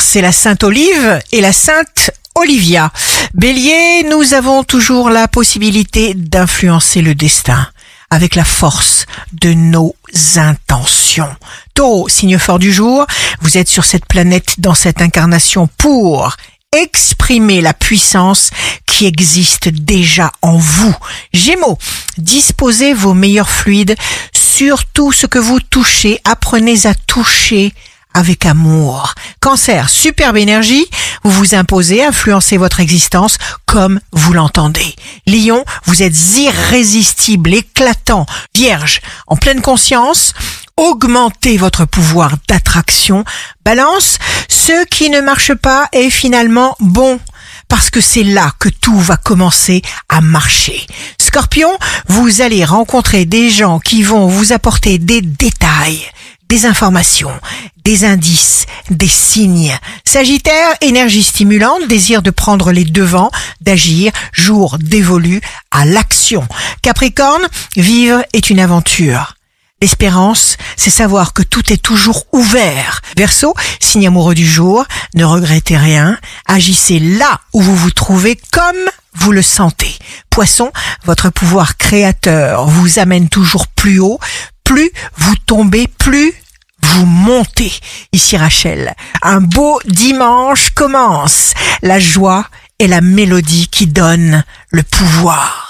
c'est la Sainte Olive et la Sainte Olivia. Bélier, nous avons toujours la possibilité d'influencer le destin avec la force de nos intentions. Taureau, signe fort du jour, vous êtes sur cette planète dans cette incarnation pour exprimer la puissance qui existe déjà en vous. Gémeaux, disposez vos meilleurs fluides sur tout ce que vous touchez. Apprenez à toucher avec amour. Cancer, superbe énergie, vous vous imposez, influencez votre existence comme vous l'entendez. Lion, vous êtes irrésistible, éclatant. Vierge, en pleine conscience, augmentez votre pouvoir d'attraction. Balance, ce qui ne marche pas est finalement bon parce que c'est là que tout va commencer à marcher. Scorpion, vous allez rencontrer des gens qui vont vous apporter des détails, des informations, des indices, des signes. Sagittaire, énergie stimulante, désir de prendre les devants, d'agir, jour dévolu à l'action. Capricorne, vivre est une aventure. L'espérance, c'est savoir que tout est toujours ouvert. Verseau, signe amoureux du jour, ne regrettez rien, agissez là où vous vous trouvez comme vous le sentez. Poisson, votre pouvoir créateur vous amène toujours plus haut, plus vous tombez, plus vous montez. Ici Rachel, un beau dimanche commence. La joie est la mélodie qui donne le pouvoir.